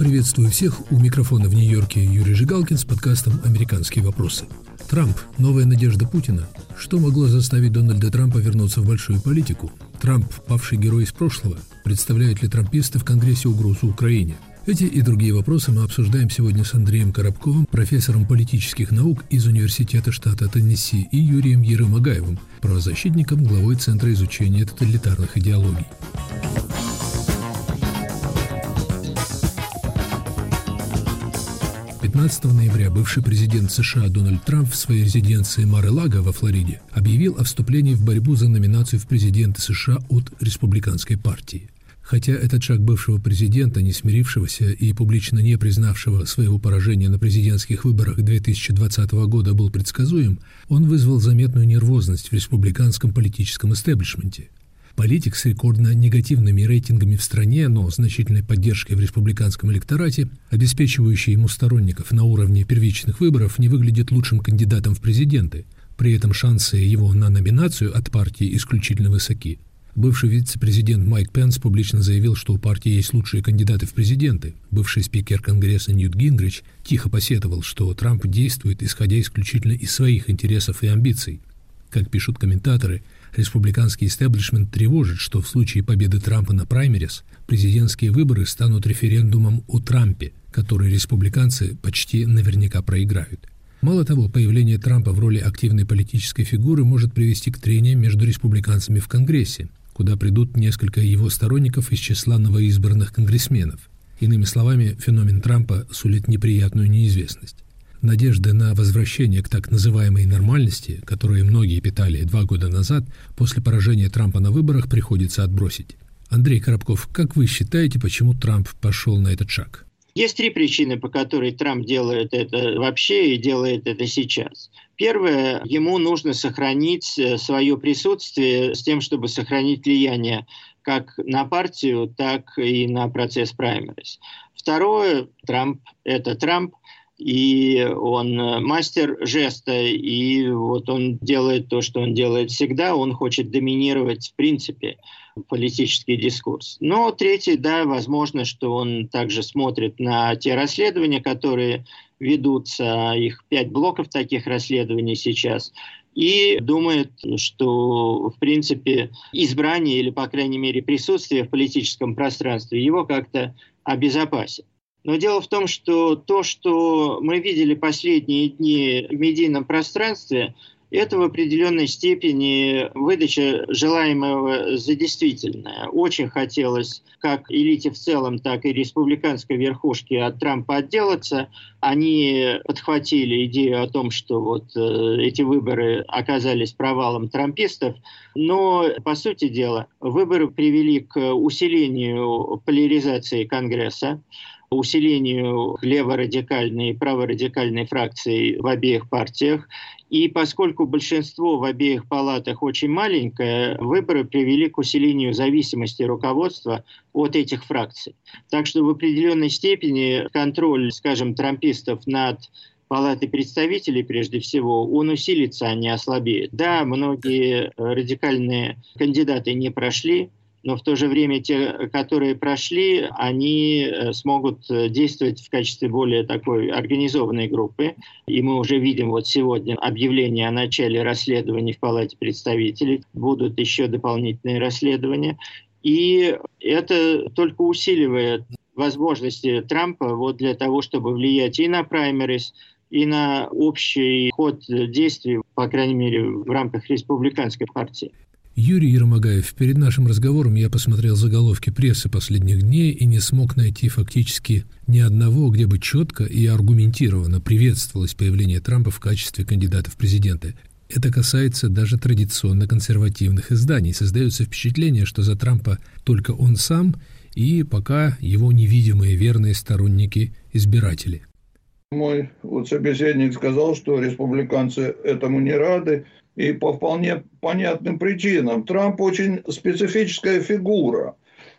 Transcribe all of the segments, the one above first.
Приветствую всех. У микрофона в Нью-Йорке Юрий Жигалкин с подкастом «Американские вопросы». Трамп – новая надежда Путина. Что могло заставить Дональда Трампа вернуться в большую политику? Трамп – павший герой из прошлого. Представляют ли трамписты в Конгрессе угрозу Украине? Эти и другие вопросы мы обсуждаем сегодня с Андреем Коробковым, профессором политических наук из Университета штата Теннесси, и Юрием Ерымагаевым, правозащитником, главой Центра изучения тоталитарных идеологий. 15 ноября бывший президент США Дональд Трамп в своей резиденции Мар-э-Лаго во Флориде объявил о вступлении в борьбу за номинацию в президенты США от республиканской партии. Хотя этот шаг бывшего президента, не смирившегося и публично не признавшего своего поражения на президентских выборах 2020 года был предсказуем, он вызвал заметную нервозность в республиканском политическом истеблишменте – Политик с рекордно негативными рейтингами в стране, но значительной поддержкой в республиканском электорате, обеспечивающий ему сторонников на уровне первичных выборов, не выглядит лучшим кандидатом в президенты. При этом шансы его на номинацию от партии исключительно высоки. Бывший вице-президент Майк Пенс публично заявил, что у партии есть лучшие кандидаты в президенты. Бывший спикер Конгресса Ньют Гингрич тихо посетовал, что Трамп действует, исходя исключительно из своих интересов и амбиций. Как пишут комментаторы, Республиканский истеблишмент тревожит, что в случае победы Трампа на праймерис президентские выборы станут референдумом о Трампе, который республиканцы почти наверняка проиграют. Мало того, появление Трампа в роли активной политической фигуры может привести к трениям между республиканцами в Конгрессе, куда придут несколько его сторонников из числа новоизбранных конгрессменов. Иными словами, феномен Трампа сулит неприятную неизвестность. Надежды на возвращение к так называемой нормальности, которые многие питали два года назад, после поражения Трампа на выборах приходится отбросить. Андрей Коробков, как вы считаете, почему Трамп пошел на этот шаг? Есть три причины, по которой Трамп делает это вообще и делает это сейчас. Первое, ему нужно сохранить э, свое присутствие с тем, чтобы сохранить влияние как на партию, так и на процесс праймерис. Второе, Трамп – это Трамп, и он э, мастер жеста, и вот он делает то, что он делает всегда, он хочет доминировать в принципе политический дискурс. Но третий, да, возможно, что он также смотрит на те расследования, которые ведутся, их пять блоков таких расследований сейчас, и думает, что, в принципе, избрание или, по крайней мере, присутствие в политическом пространстве его как-то обезопасит. Но дело в том, что то, что мы видели последние дни в медийном пространстве, это в определенной степени выдача желаемого за действительное. Очень хотелось как элите в целом, так и республиканской верхушке от Трампа отделаться. Они подхватили идею о том, что вот э, эти выборы оказались провалом трампистов. Но, по сути дела, выборы привели к усилению поляризации Конгресса усилению леворадикальной и праворадикальной фракции в обеих партиях. И поскольку большинство в обеих палатах очень маленькое, выборы привели к усилению зависимости руководства от этих фракций. Так что в определенной степени контроль, скажем, трампистов над Палаты представителей, прежде всего, он усилится, а не ослабеет. Да, многие радикальные кандидаты не прошли, но в то же время те, которые прошли, они э, смогут э, действовать в качестве более такой организованной группы. И мы уже видим вот сегодня объявление о начале расследований в Палате представителей. Будут еще дополнительные расследования. И это только усиливает возможности Трампа вот для того, чтобы влиять и на праймерис, и на общий ход действий, по крайней мере, в рамках республиканской партии. Юрий Ермогаев, перед нашим разговором я посмотрел заголовки прессы последних дней и не смог найти фактически ни одного, где бы четко и аргументированно приветствовалось появление Трампа в качестве кандидата в президенты. Это касается даже традиционно консервативных изданий. Создается впечатление, что за Трампа только он сам и пока его невидимые верные сторонники-избиратели. Мой вот собеседник сказал, что республиканцы этому не рады, и по вполне понятным причинам. Трамп очень специфическая фигура.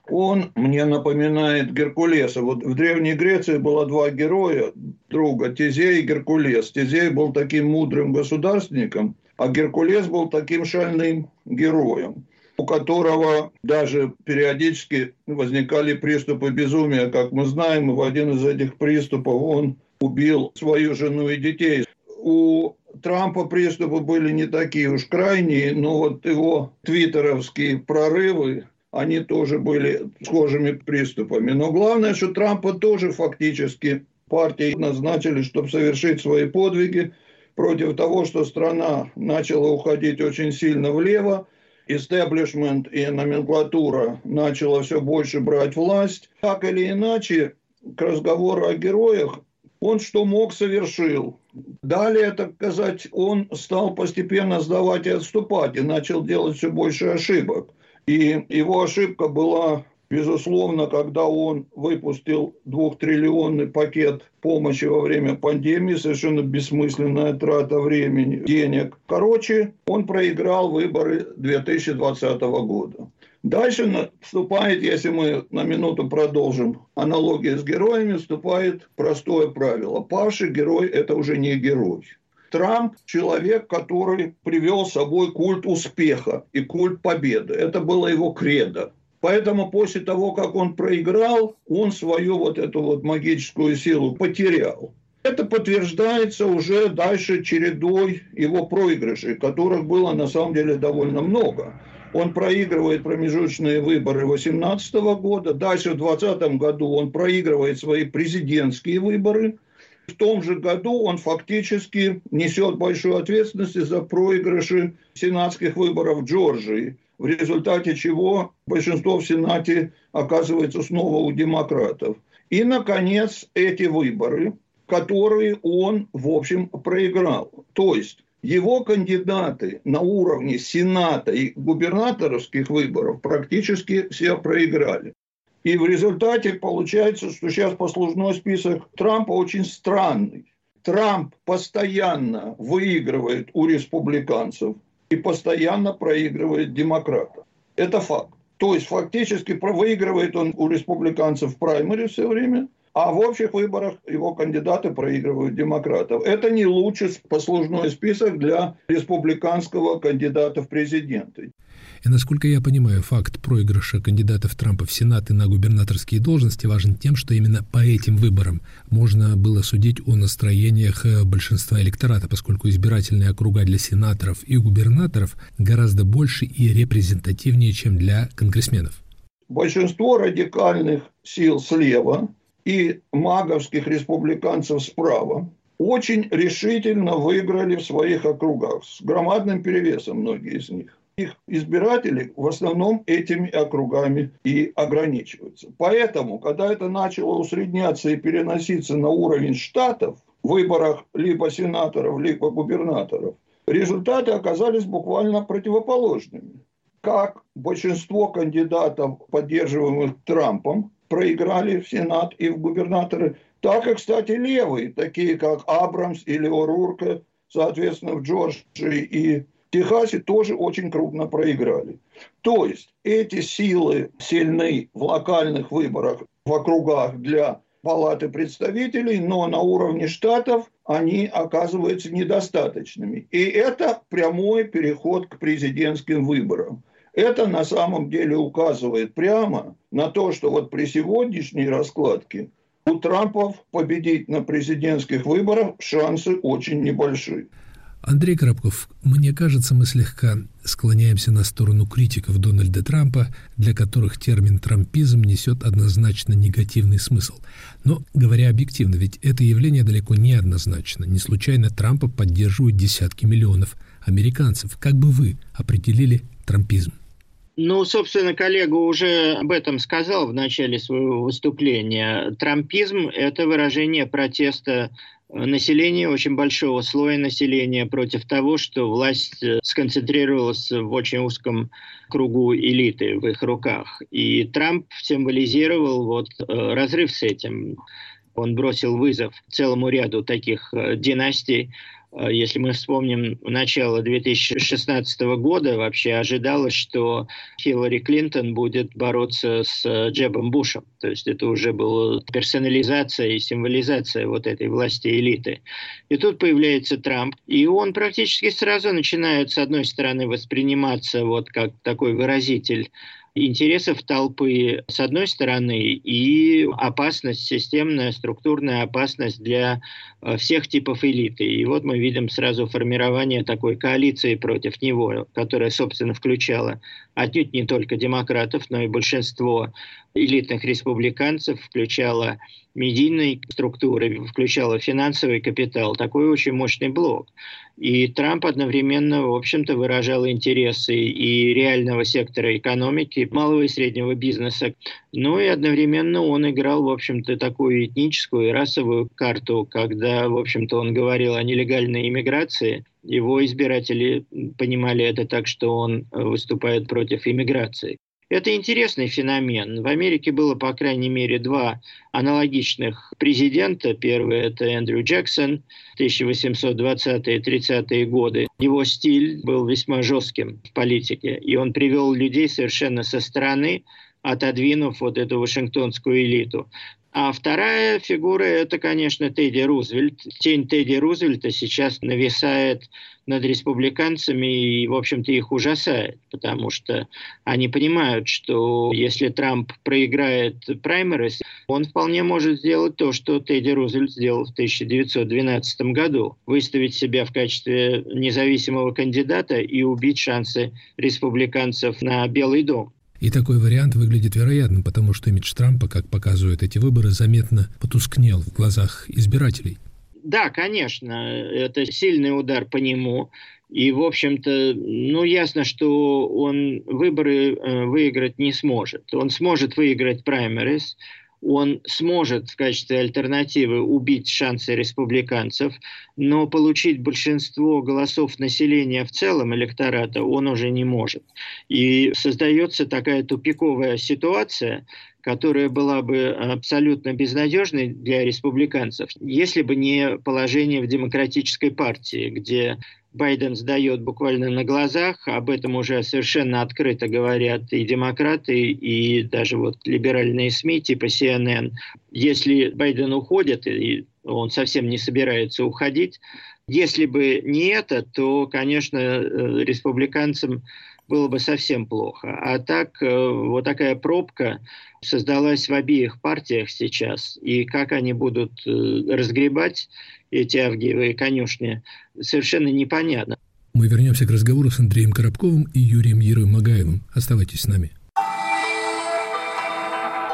Он мне напоминает Геркулеса. Вот в Древней Греции было два героя, друга, Тезей и Геркулес. Тезей был таким мудрым государственником, а Геркулес был таким шальным героем. у которого даже периодически возникали приступы безумия. Как мы знаем, в один из этих приступов он убил свою жену и детей. У Трампа приступы были не такие уж крайние, но вот его твиттеровские прорывы, они тоже были схожими приступами. Но главное, что Трампа тоже фактически партии назначили, чтобы совершить свои подвиги против того, что страна начала уходить очень сильно влево, истеблишмент и номенклатура начала все больше брать власть. Так или иначе, к разговору о героях, он что мог, совершил. Далее, так сказать, он стал постепенно сдавать и отступать, и начал делать все больше ошибок. И его ошибка была Безусловно, когда он выпустил двухтриллионный пакет помощи во время пандемии, совершенно бессмысленная трата времени, денег. Короче, он проиграл выборы 2020 года. Дальше наступает, если мы на минуту продолжим аналогию с героями, вступает простое правило. Павший герой – это уже не герой. Трамп – человек, который привел с собой культ успеха и культ победы. Это было его кредо. Поэтому после того, как он проиграл, он свою вот эту вот магическую силу потерял. Это подтверждается уже дальше чередой его проигрышей, которых было на самом деле довольно много. Он проигрывает промежуточные выборы 2018 года, дальше в 2020 году он проигрывает свои президентские выборы. В том же году он фактически несет большую ответственность за проигрыши сенатских выборов в Джорджии в результате чего большинство в Сенате оказывается снова у демократов. И, наконец, эти выборы, которые он, в общем, проиграл. То есть его кандидаты на уровне Сената и губернаторских выборов практически все проиграли. И в результате получается, что сейчас послужной список Трампа очень странный. Трамп постоянно выигрывает у республиканцев – и постоянно проигрывает демократам. Это факт. То есть фактически выигрывает он у республиканцев в праймере все время, а в общих выборах его кандидаты проигрывают демократов. Это не лучший послужной список для республиканского кандидата в президенты. И насколько я понимаю, факт проигрыша кандидатов Трампа в Сенат и на губернаторские должности важен тем, что именно по этим выборам можно было судить о настроениях э, большинства электората, поскольку избирательные округа для сенаторов и губернаторов гораздо больше и репрезентативнее, чем для конгрессменов. Большинство радикальных сил слева и маговских республиканцев справа очень решительно выиграли в своих округах с громадным перевесом многие из них их избиратели в основном этими округами и ограничиваются. Поэтому, когда это начало усредняться и переноситься на уровень штатов, в выборах либо сенаторов, либо губернаторов, результаты оказались буквально противоположными. Как большинство кандидатов, поддерживаемых Трампом, проиграли в Сенат и в губернаторы, так и, кстати, левые, такие как Абрамс или О'Рурка, соответственно, в Джорджии и Техасе тоже очень крупно проиграли. То есть эти силы сильны в локальных выборах в округах для Палаты представителей, но на уровне штатов они оказываются недостаточными. И это прямой переход к президентским выборам. Это на самом деле указывает прямо на то, что вот при сегодняшней раскладке у Трампов победить на президентских выборах шансы очень небольшие. Андрей Коробков, мне кажется, мы слегка склоняемся на сторону критиков Дональда Трампа, для которых термин «трампизм» несет однозначно негативный смысл. Но, говоря объективно, ведь это явление далеко не однозначно. Не случайно Трампа поддерживают десятки миллионов американцев. Как бы вы определили трампизм? Ну, собственно, коллега уже об этом сказал в начале своего выступления. Трампизм – это выражение протеста населения, очень большого слоя населения против того, что власть э, сконцентрировалась в очень узком кругу элиты в их руках. И Трамп символизировал вот э, разрыв с этим. Он бросил вызов целому ряду таких э, династий, Э, если мы вспомним начало 2016 года, вообще ожидалось, что Хиллари Клинтон будет бороться с э, Джебом Бушем. То есть это уже была персонализация и символизация вот этой власти элиты. И тут появляется Трамп, и он практически сразу начинает, с одной стороны, восприниматься вот как такой выразитель интересов толпы, с одной стороны, и опасность, системная, структурная опасность для э, всех типов элиты. И вот мы видим сразу формирование такой коалиции против него, которая, собственно, включала отнюдь не только демократов, но и большинство элитных республиканцев, включала медийные структуры, включала финансовый капитал, такой очень мощный блок. И Трамп одновременно, в общем-то, выражал интересы и реального сектора экономики, малого и среднего бизнеса, ну и одновременно он играл, в общем-то, такую этническую и расовую карту, когда, в общем-то, он говорил о нелегальной иммиграции, его избиратели понимали это так, что он выступает против иммиграции. Это интересный феномен. В Америке было, по крайней мере, два аналогичных президента. Первый – это Эндрю Джексон, 1820-30-е годы. Его стиль был весьма жестким в политике, и он привел людей совершенно со стороны, отодвинув вот эту вашингтонскую элиту. А вторая фигура – это, конечно, Тедди Рузвельт. Тень Тедди Рузвельта сейчас нависает над республиканцами и, в общем-то, их ужасает, потому что они понимают, что если Трамп проиграет праймерис, он вполне может сделать то, что Тедди Рузвельт сделал в 1912 году. Выставить себя в качестве независимого кандидата и убить шансы республиканцев на Белый дом. И такой вариант выглядит вероятным, потому что имидж Трампа, как показывают эти выборы, заметно потускнел в глазах избирателей. Да, конечно, это сильный удар по нему. И, в общем-то, ну, ясно, что он выборы э, выиграть не сможет. Он сможет выиграть праймерис, он сможет в качестве альтернативы убить шансы республиканцев, но получить большинство голосов населения в целом электората он уже не может. И создается такая тупиковая ситуация, которая была бы абсолютно безнадежной для республиканцев, если бы не положение в демократической партии, где Байден сдает буквально на глазах, об этом уже совершенно открыто говорят и демократы, и даже вот либеральные СМИ типа CNN. Если Байден уходит, и он совсем не собирается уходить, если бы не это, то, конечно, э, республиканцам было бы совсем плохо. А так, э, вот такая пробка создалась в обеих партиях сейчас. И как они будут э, разгребать эти Авгиевые конюшни, совершенно непонятно. Мы вернемся к разговору с Андреем Коробковым и Юрием Ерой-Магаевым. Оставайтесь с нами.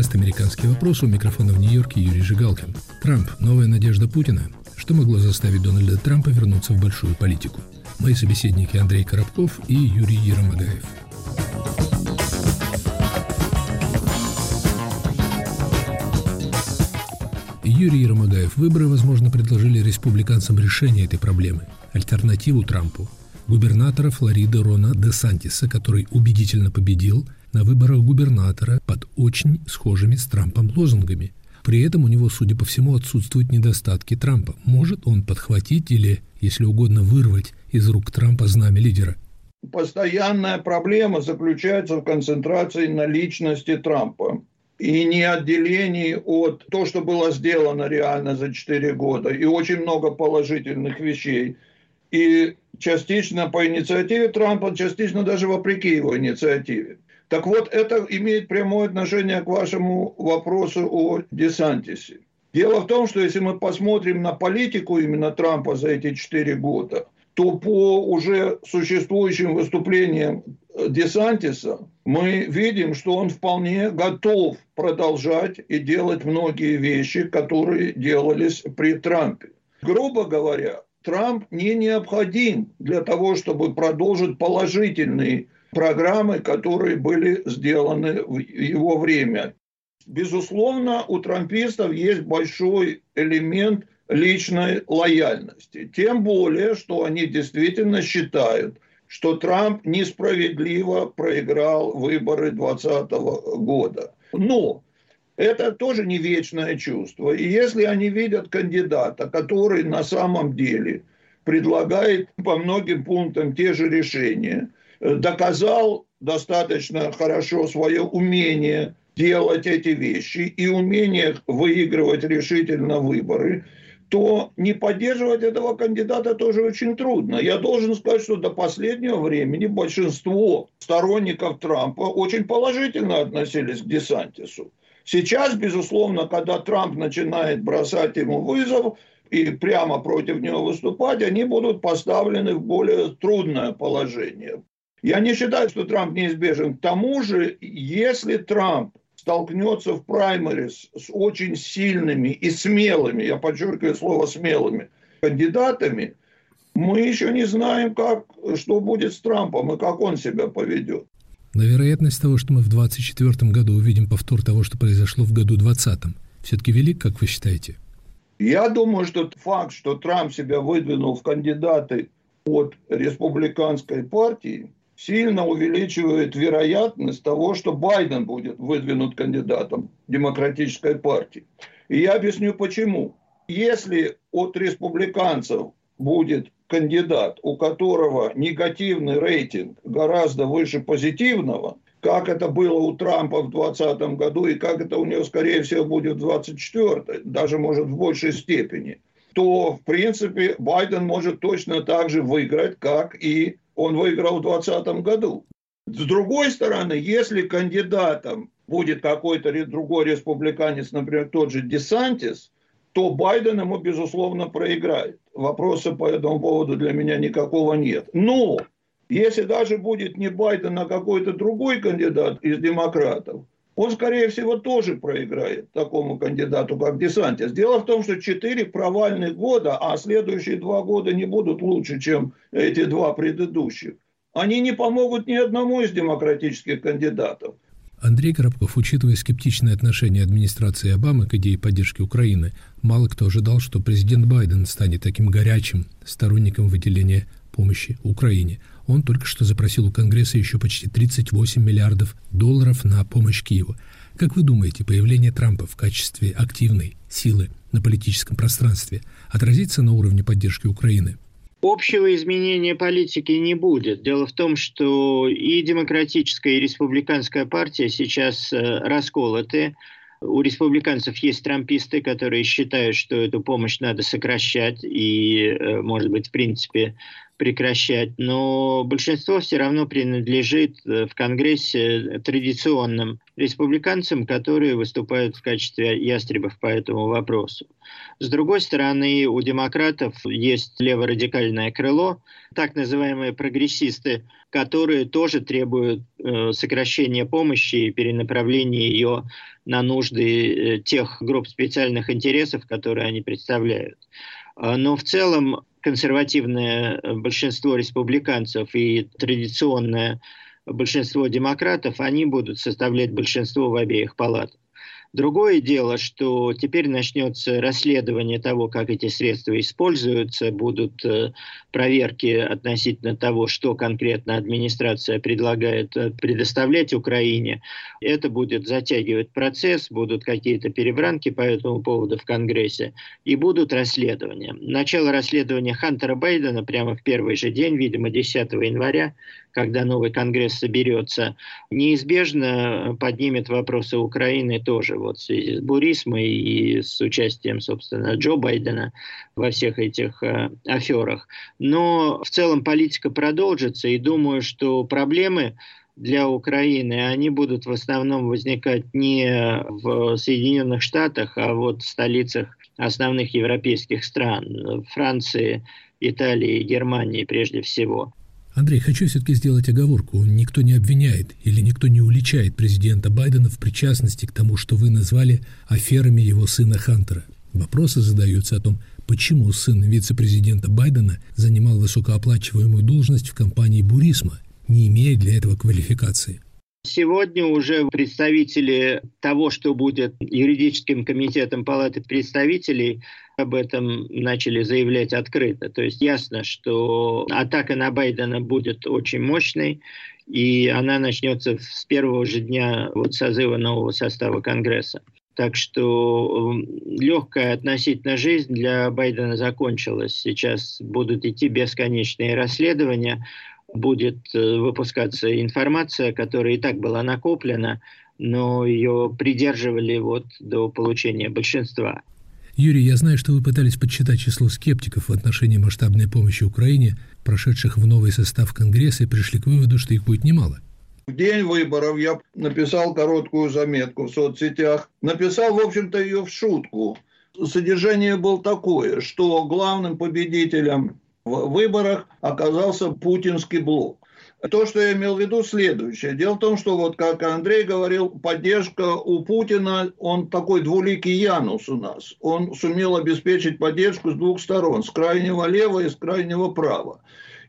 Подкаст «Американский вопрос» у микрофона в Нью-Йорке Юрий Жигалкин. Трамп – новая надежда Путина. Что могло заставить Дональда Трампа вернуться в большую политику? Мои собеседники Андрей Коробков и Юрий Еромагаев. Юрий Ромагаев. Выборы, возможно, предложили республиканцам решение этой проблемы, альтернативу Трампу. Губернатора Флориды Рона де Сантиса, который убедительно победил на выборах губернатора под очень схожими с Трампом лозунгами. При этом у него, судя по всему, отсутствуют недостатки Трампа. Может он подхватить или, если угодно, вырвать из рук Трампа знамя лидера? Постоянная проблема заключается в концентрации на личности Трампа и не отделении от того, что было сделано реально за 4 года, и очень много положительных вещей. И частично по инициативе Трампа, частично даже вопреки его инициативе. Так вот, это имеет прямое отношение к вашему вопросу о Десантисе. Дело в том, что если мы посмотрим на политику именно Трампа за эти четыре года, то по уже существующим выступлениям Десантиса мы видим, что он вполне готов продолжать и делать многие вещи, которые делались при Трампе. Грубо говоря, Трамп не необходим для того, чтобы продолжить положительные программы, которые были сделаны в его время. Безусловно, у трампистов есть большой элемент личной лояльности. Тем более, что они действительно считают, что Трамп несправедливо проиграл выборы 2020 года. Но это тоже не вечное чувство. И если они видят кандидата, который на самом деле предлагает по многим пунктам те же решения, доказал достаточно хорошо свое умение делать эти вещи и умение выигрывать решительно выборы, то не поддерживать этого кандидата тоже очень трудно. Я должен сказать, что до последнего времени большинство сторонников Трампа очень положительно относились к Десантису. Сейчас, безусловно, когда Трамп начинает бросать ему вызов и прямо против него выступать, они будут поставлены в более трудное положение. Я не считаю, что Трамп неизбежен. К тому же, если Трамп столкнется в праймерис с очень сильными и смелыми, я подчеркиваю слово смелыми, кандидатами, мы еще не знаем, как, что будет с Трампом и как он себя поведет. Но вероятность того, что мы в 2024 году увидим повтор того, что произошло в году 2020, все-таки велик, как вы считаете? Я думаю, что факт, что Трамп себя выдвинул в кандидаты от республиканской партии, сильно увеличивает вероятность того, что Байден будет выдвинут кандидатом демократической партии. И я объясню почему. Если от республиканцев будет кандидат, у которого негативный рейтинг гораздо выше позитивного, как это было у Трампа в 2020 году и как это у него, скорее всего, будет в 2024, даже, может, в большей степени, то, в принципе, Байден может точно так же выиграть, как и он выиграл в 2020 году. С другой стороны, если кандидатом будет какой-то другой республиканец, например, тот же Десантис, то Байден ему, безусловно, проиграет. Вопроса по этому поводу для меня никакого нет. Но если даже будет не Байден, а какой-то другой кандидат из демократов, он, скорее всего, тоже проиграет такому кандидату, как Десантис. Дело в том, что четыре провальных года, а следующие два года не будут лучше, чем эти два предыдущих, они не помогут ни одному из демократических кандидатов. Андрей Коробков, учитывая скептичное отношение администрации Обамы к идее поддержки Украины, мало кто ожидал, что президент Байден станет таким горячим сторонником выделения помощи Украине. Он только что запросил у Конгресса еще почти 38 миллиардов долларов на помощь Киеву. Как вы думаете, появление Трампа в качестве активной силы на политическом пространстве отразится на уровне поддержки Украины? Общего изменения политики не будет. Дело в том, что и демократическая, и республиканская партия сейчас э, расколоты. У республиканцев есть трамписты, которые считают, что эту помощь надо сокращать и, э, может быть, в принципе, прекращать, но большинство все равно принадлежит э, в Конгрессе традиционным республиканцам, которые выступают в качестве ястребов по этому вопросу. С другой стороны, у демократов есть леворадикальное крыло, так называемые прогрессисты, которые тоже требуют э, сокращения помощи и перенаправления ее на нужды э, тех групп специальных интересов, которые они представляют. А, но в целом консервативное э, большинство республиканцев и традиционное большинство демократов, они будут составлять большинство в обеих палатах. Другое дело, что теперь начнется расследование того, как эти средства используются, будут э, проверки относительно того, что конкретно администрация предлагает э, предоставлять Украине. Это будет затягивать процесс, будут какие-то перебранки по этому поводу в Конгрессе и будут расследования. Начало расследования Хантера Байдена прямо в первый же день, видимо, 10 января, когда новый Конгресс соберется, неизбежно поднимет вопросы Украины тоже вот в связи с бурисмой и с участием, собственно, Джо Байдена во всех этих э, аферах. Но в целом политика продолжится, и думаю, что проблемы для Украины, они будут в основном возникать не в Соединенных Штатах, а вот в столицах основных европейских стран, Франции, Италии, Германии прежде всего. Андрей, хочу все-таки сделать оговорку. Никто не обвиняет или никто не уличает президента Байдена в причастности к тому, что вы назвали аферами его сына Хантера. Вопросы задаются о том, почему сын вице-президента Байдена занимал высокооплачиваемую должность в компании «Бурисма», не имея для этого квалификации. Сегодня уже представители того, что будет юридическим комитетом Палаты представителей, об этом начали заявлять открыто. То есть ясно, что атака на Байдена будет очень мощной, и она начнется с первого же дня вот созыва нового состава Конгресса. Так что эм, легкая относительно жизнь для Байдена закончилась. Сейчас будут идти бесконечные расследования, будет э, выпускаться информация, которая и так была накоплена, но ее придерживали вот до получения большинства. Юрий, я знаю, что вы пытались подсчитать число скептиков в отношении масштабной помощи Украине, прошедших в новый состав Конгресса, и пришли к выводу, что их будет немало. В день выборов я написал короткую заметку в соцсетях. Написал, в общем-то, ее в шутку. Содержание было такое, что главным победителем в выборах оказался путинский блок. То, что я имел в виду, следующее. Дело в том, что, вот как Андрей говорил, поддержка у Путина, он такой двуликий Янус у нас. Он сумел обеспечить поддержку с двух сторон, с крайнего лева и с крайнего права.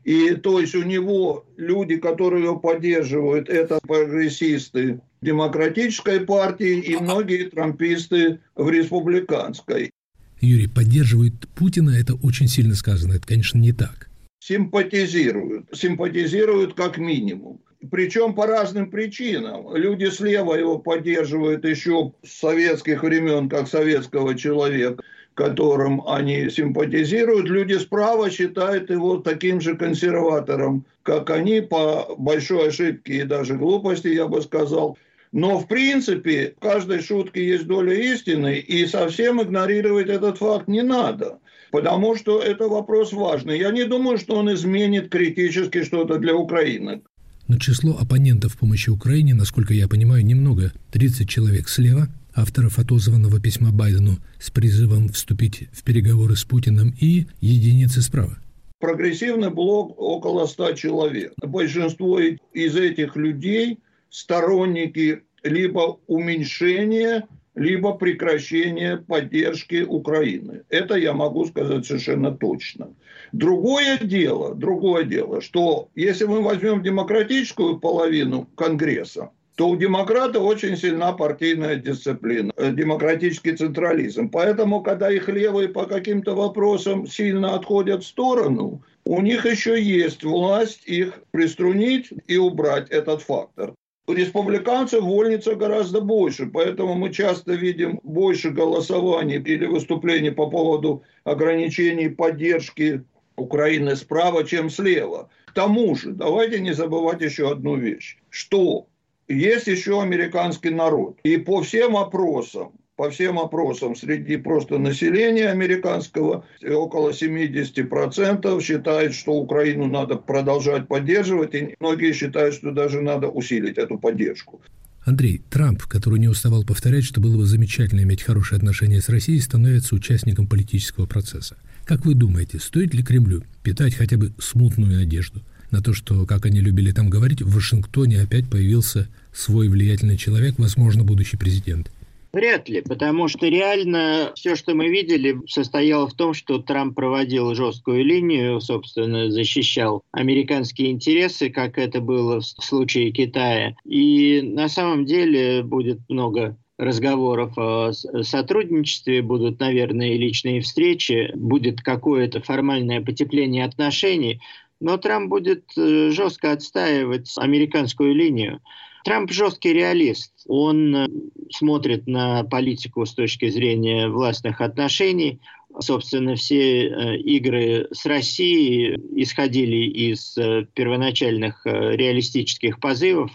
И то есть у него люди, которые его поддерживают, это прогрессисты демократической партии и многие трамписты в республиканской. Юрий, поддерживает Путина, это очень сильно сказано, это, конечно, не так. Симпатизируют, симпатизируют как минимум. Причем по разным причинам. Люди слева его поддерживают еще с советских времен, как советского человека которым они симпатизируют, люди справа считают его таким же консерватором, как они, по большой ошибке и даже глупости, я бы сказал. Но, в принципе, в каждой шутке есть доля истины, и совсем игнорировать этот факт не надо, потому что это вопрос важный. Я не думаю, что он изменит критически что-то для Украины. Но число оппонентов помощи Украине, насколько я понимаю, немного. 30 человек слева, авторов отозванного письма Байдену с призывом вступить в переговоры с Путиным и единицы справа. Прогрессивный блок около 100 человек. Большинство из этих людей сторонники либо уменьшения, либо прекращения поддержки Украины. Это я могу сказать совершенно точно. Другое дело, другое дело, что если мы возьмем демократическую половину Конгресса, то у демократа очень сильна партийная дисциплина, э, демократический централизм. Поэтому, когда их левые по каким-то вопросам сильно отходят в сторону, у них еще есть власть их приструнить и убрать этот фактор. У республиканцев вольница гораздо больше, поэтому мы часто видим больше голосований или выступлений по поводу ограничений поддержки Украины справа, чем слева. К тому же, давайте не забывать еще одну вещь, что есть еще американский народ. И по всем опросам, по всем опросам среди просто населения американского около 70% считают, что Украину надо продолжать поддерживать, и многие считают, что даже надо усилить эту поддержку. Андрей, Трамп, который не уставал повторять, что было бы замечательно иметь хорошие отношения с Россией, становится участником политического процесса. Как вы думаете, стоит ли Кремлю питать хотя бы смутную надежду на то, что, как они любили там говорить, в Вашингтоне опять появился свой влиятельный человек, возможно, будущий президент? Вряд ли, потому что реально все, что мы видели, состояло в том, что Трамп проводил жесткую линию, собственно, защищал американские интересы, как это было в случае Китая. И на самом деле будет много разговоров о сотрудничестве, будут, наверное, и личные встречи, будет какое-то формальное потепление отношений, но Трамп будет э, жестко отстаивать американскую линию. Трамп жесткий реалист. Он э, смотрит на политику с точки зрения властных отношений. Собственно, все э, игры с Россией исходили из первоначальных реалистических позывов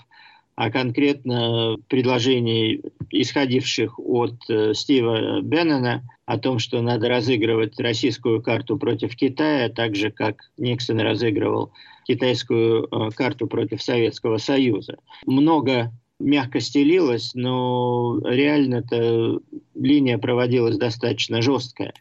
а конкретно предложений, исходивших от Стива Беннона, о том, что надо разыгрывать российскую карту против Китая, так же, как Никсон разыгрывал китайскую э, карту против Советского Союза. Много мягко стелилось, но реально-то линия проводилась достаточно жесткая.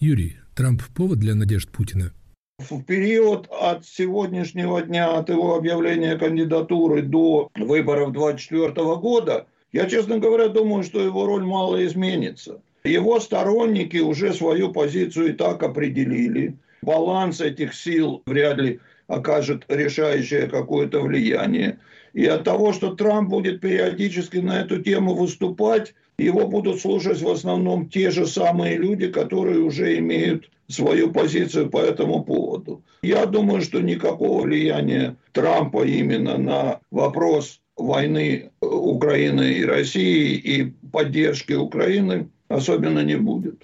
Юрий, Трамп повод для надежд Путина? в период от сегодняшнего дня, от его объявления кандидатуры до выборов 2024 года, я, честно говоря, думаю, что его роль мало изменится. Его сторонники уже свою позицию и так определили. Баланс этих сил вряд ли окажет решающее какое-то влияние. И от того, что Трамп будет периодически на эту тему выступать, его будут слушать в основном те же самые люди, которые уже имеют свою позицию по этому поводу. Я думаю, что никакого влияния Трампа именно на вопрос войны Украины и России и поддержки Украины особенно не будет.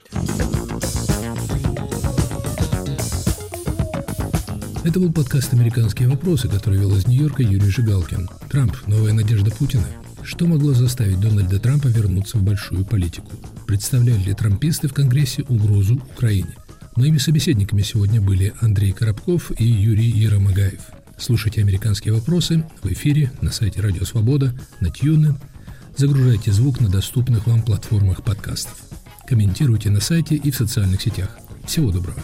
Это был подкаст «Американские вопросы», который вел из Нью-Йорка Юрий Жигалкин. Трамп – новая надежда Путина. Что могло заставить Дональда Трампа вернуться в большую политику? Представляли ли трамписты в Конгрессе угрозу Украине? Моими собеседниками сегодня были Андрей Коробков и Юрий Яромагаев. Слушайте «Американские вопросы» в эфире на сайте Радио Свобода, на TuneIn. Загружайте звук на доступных вам платформах подкастов. Комментируйте на сайте и в социальных сетях. Всего доброго.